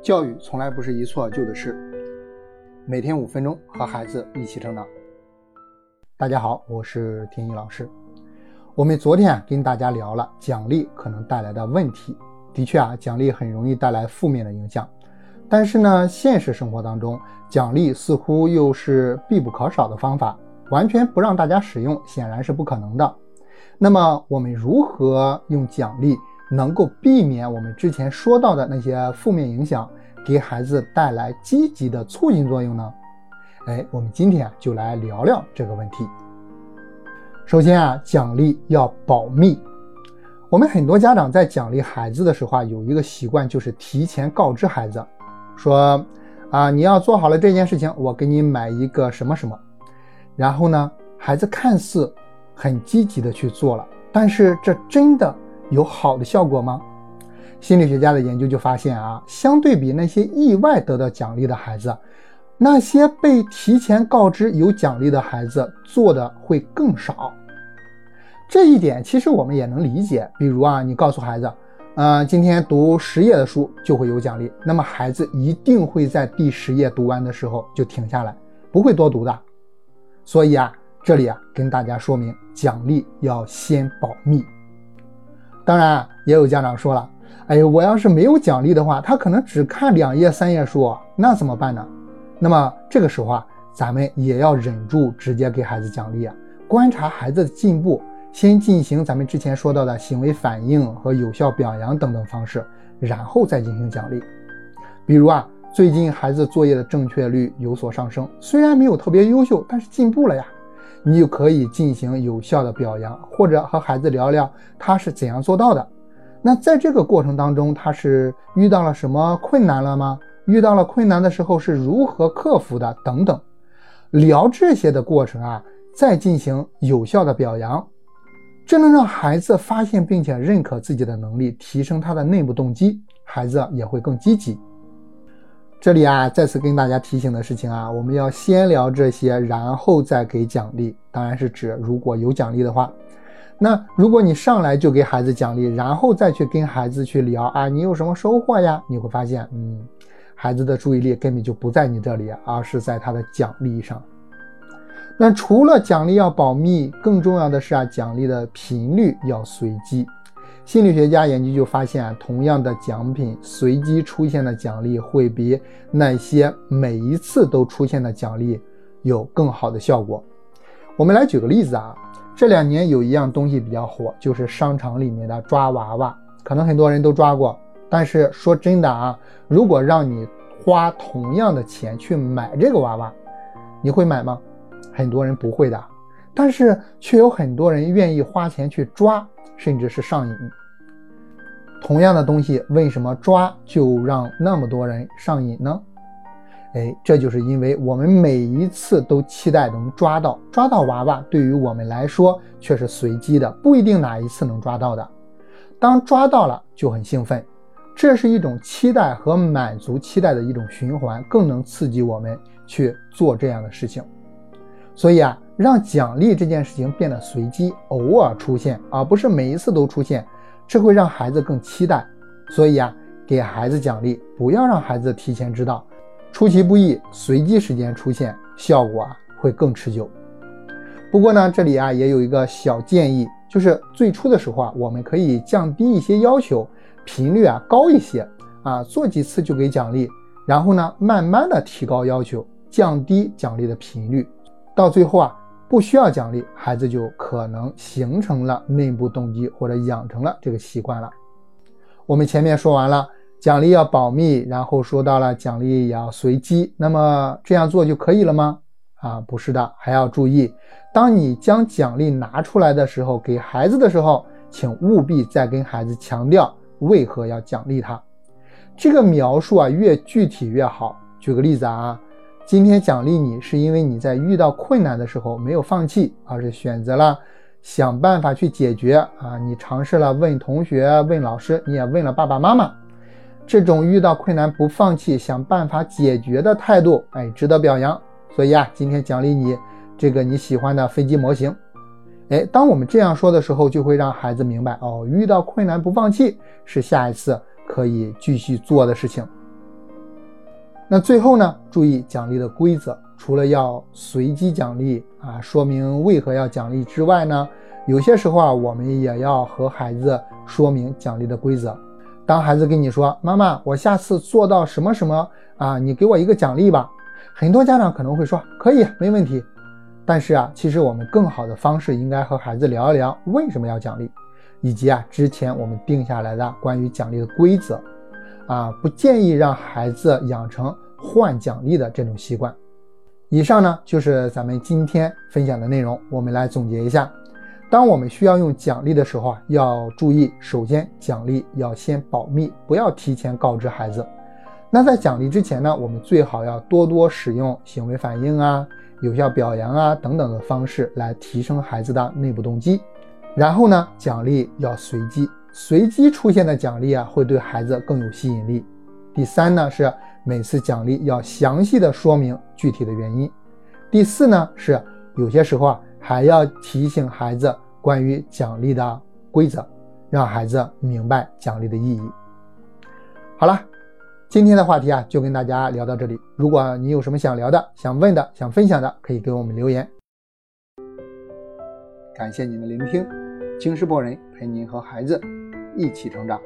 教育从来不是一蹴而就的事，每天五分钟和孩子一起成长。大家好，我是天一老师。我们昨天啊跟大家聊了奖励可能带来的问题，的确啊，奖励很容易带来负面的影响。但是呢，现实生活当中，奖励似乎又是必不可少的方法，完全不让大家使用，显然是不可能的。那么，我们如何用奖励？能够避免我们之前说到的那些负面影响，给孩子带来积极的促进作用呢？哎，我们今天就来聊聊这个问题。首先啊，奖励要保密。我们很多家长在奖励孩子的时候啊，有一个习惯就是提前告知孩子，说啊你要做好了这件事情，我给你买一个什么什么。然后呢，孩子看似很积极的去做了，但是这真的。有好的效果吗？心理学家的研究就发现啊，相对比那些意外得到奖励的孩子，那些被提前告知有奖励的孩子做的会更少。这一点其实我们也能理解。比如啊，你告诉孩子，呃，今天读十页的书就会有奖励，那么孩子一定会在第十页读完的时候就停下来，不会多读的。所以啊，这里啊跟大家说明，奖励要先保密。当然，也有家长说了：“哎，我要是没有奖励的话，他可能只看两页、三页书，那怎么办呢？”那么这个时候啊，咱们也要忍住直接给孩子奖励啊，观察孩子的进步，先进行咱们之前说到的行为反应和有效表扬等等方式，然后再进行奖励。比如啊，最近孩子作业的正确率有所上升，虽然没有特别优秀，但是进步了呀。你就可以进行有效的表扬，或者和孩子聊聊他是怎样做到的。那在这个过程当中，他是遇到了什么困难了吗？遇到了困难的时候是如何克服的？等等，聊这些的过程啊，再进行有效的表扬，这能让孩子发现并且认可自己的能力，提升他的内部动机，孩子也会更积极。这里啊，再次跟大家提醒的事情啊，我们要先聊这些，然后再给奖励。当然是指如果有奖励的话，那如果你上来就给孩子奖励，然后再去跟孩子去聊啊，你有什么收获呀？你会发现，嗯，孩子的注意力根本就不在你这里，而是在他的奖励上。那除了奖励要保密，更重要的是啊，奖励的频率要随机。心理学家研究就发现，同样的奖品，随机出现的奖励会比那些每一次都出现的奖励有更好的效果。我们来举个例子啊，这两年有一样东西比较火，就是商场里面的抓娃娃，可能很多人都抓过。但是说真的啊，如果让你花同样的钱去买这个娃娃，你会买吗？很多人不会的，但是却有很多人愿意花钱去抓。甚至是上瘾。同样的东西，为什么抓就让那么多人上瘾呢？哎，这就是因为我们每一次都期待能抓到抓到娃娃，对于我们来说却是随机的，不一定哪一次能抓到的。当抓到了就很兴奋，这是一种期待和满足期待的一种循环，更能刺激我们去做这样的事情。所以啊。让奖励这件事情变得随机，偶尔出现，而不是每一次都出现，这会让孩子更期待。所以啊，给孩子奖励，不要让孩子提前知道，出其不意，随机时间出现，效果啊会更持久。不过呢，这里啊也有一个小建议，就是最初的时候啊，我们可以降低一些要求，频率啊高一些啊，做几次就给奖励，然后呢，慢慢的提高要求，降低奖励的频率，到最后啊。不需要奖励，孩子就可能形成了内部动机或者养成了这个习惯了。我们前面说完了奖励要保密，然后说到了奖励也要随机，那么这样做就可以了吗？啊，不是的，还要注意，当你将奖励拿出来的时候，给孩子的时候，请务必再跟孩子强调为何要奖励他。这个描述啊，越具体越好。举个例子啊。今天奖励你，是因为你在遇到困难的时候没有放弃，而是选择了想办法去解决啊！你尝试了问同学、问老师，你也问了爸爸妈妈，这种遇到困难不放弃、想办法解决的态度，哎，值得表扬。所以啊，今天奖励你这个你喜欢的飞机模型。哎，当我们这样说的时候，就会让孩子明白哦，遇到困难不放弃是下一次可以继续做的事情。那最后呢，注意奖励的规则，除了要随机奖励啊，说明为何要奖励之外呢，有些时候啊，我们也要和孩子说明奖励的规则。当孩子跟你说：“妈妈，我下次做到什么什么啊，你给我一个奖励吧。”很多家长可能会说：“可以，没问题。”但是啊，其实我们更好的方式应该和孩子聊一聊为什么要奖励，以及啊之前我们定下来的关于奖励的规则。啊，不建议让孩子养成换奖励的这种习惯。以上呢就是咱们今天分享的内容。我们来总结一下：当我们需要用奖励的时候啊，要注意，首先奖励要先保密，不要提前告知孩子。那在奖励之前呢，我们最好要多多使用行为反应啊、有效表扬啊等等的方式来提升孩子的内部动机。然后呢，奖励要随机。随机出现的奖励啊，会对孩子更有吸引力。第三呢，是每次奖励要详细的说明具体的原因。第四呢，是有些时候啊，还要提醒孩子关于奖励的规则，让孩子明白奖励的意义。好了，今天的话题啊，就跟大家聊到这里。如果你有什么想聊的、想问的、想分享的，可以给我们留言。感谢您的聆听，京师博人陪您和孩子。一起成长。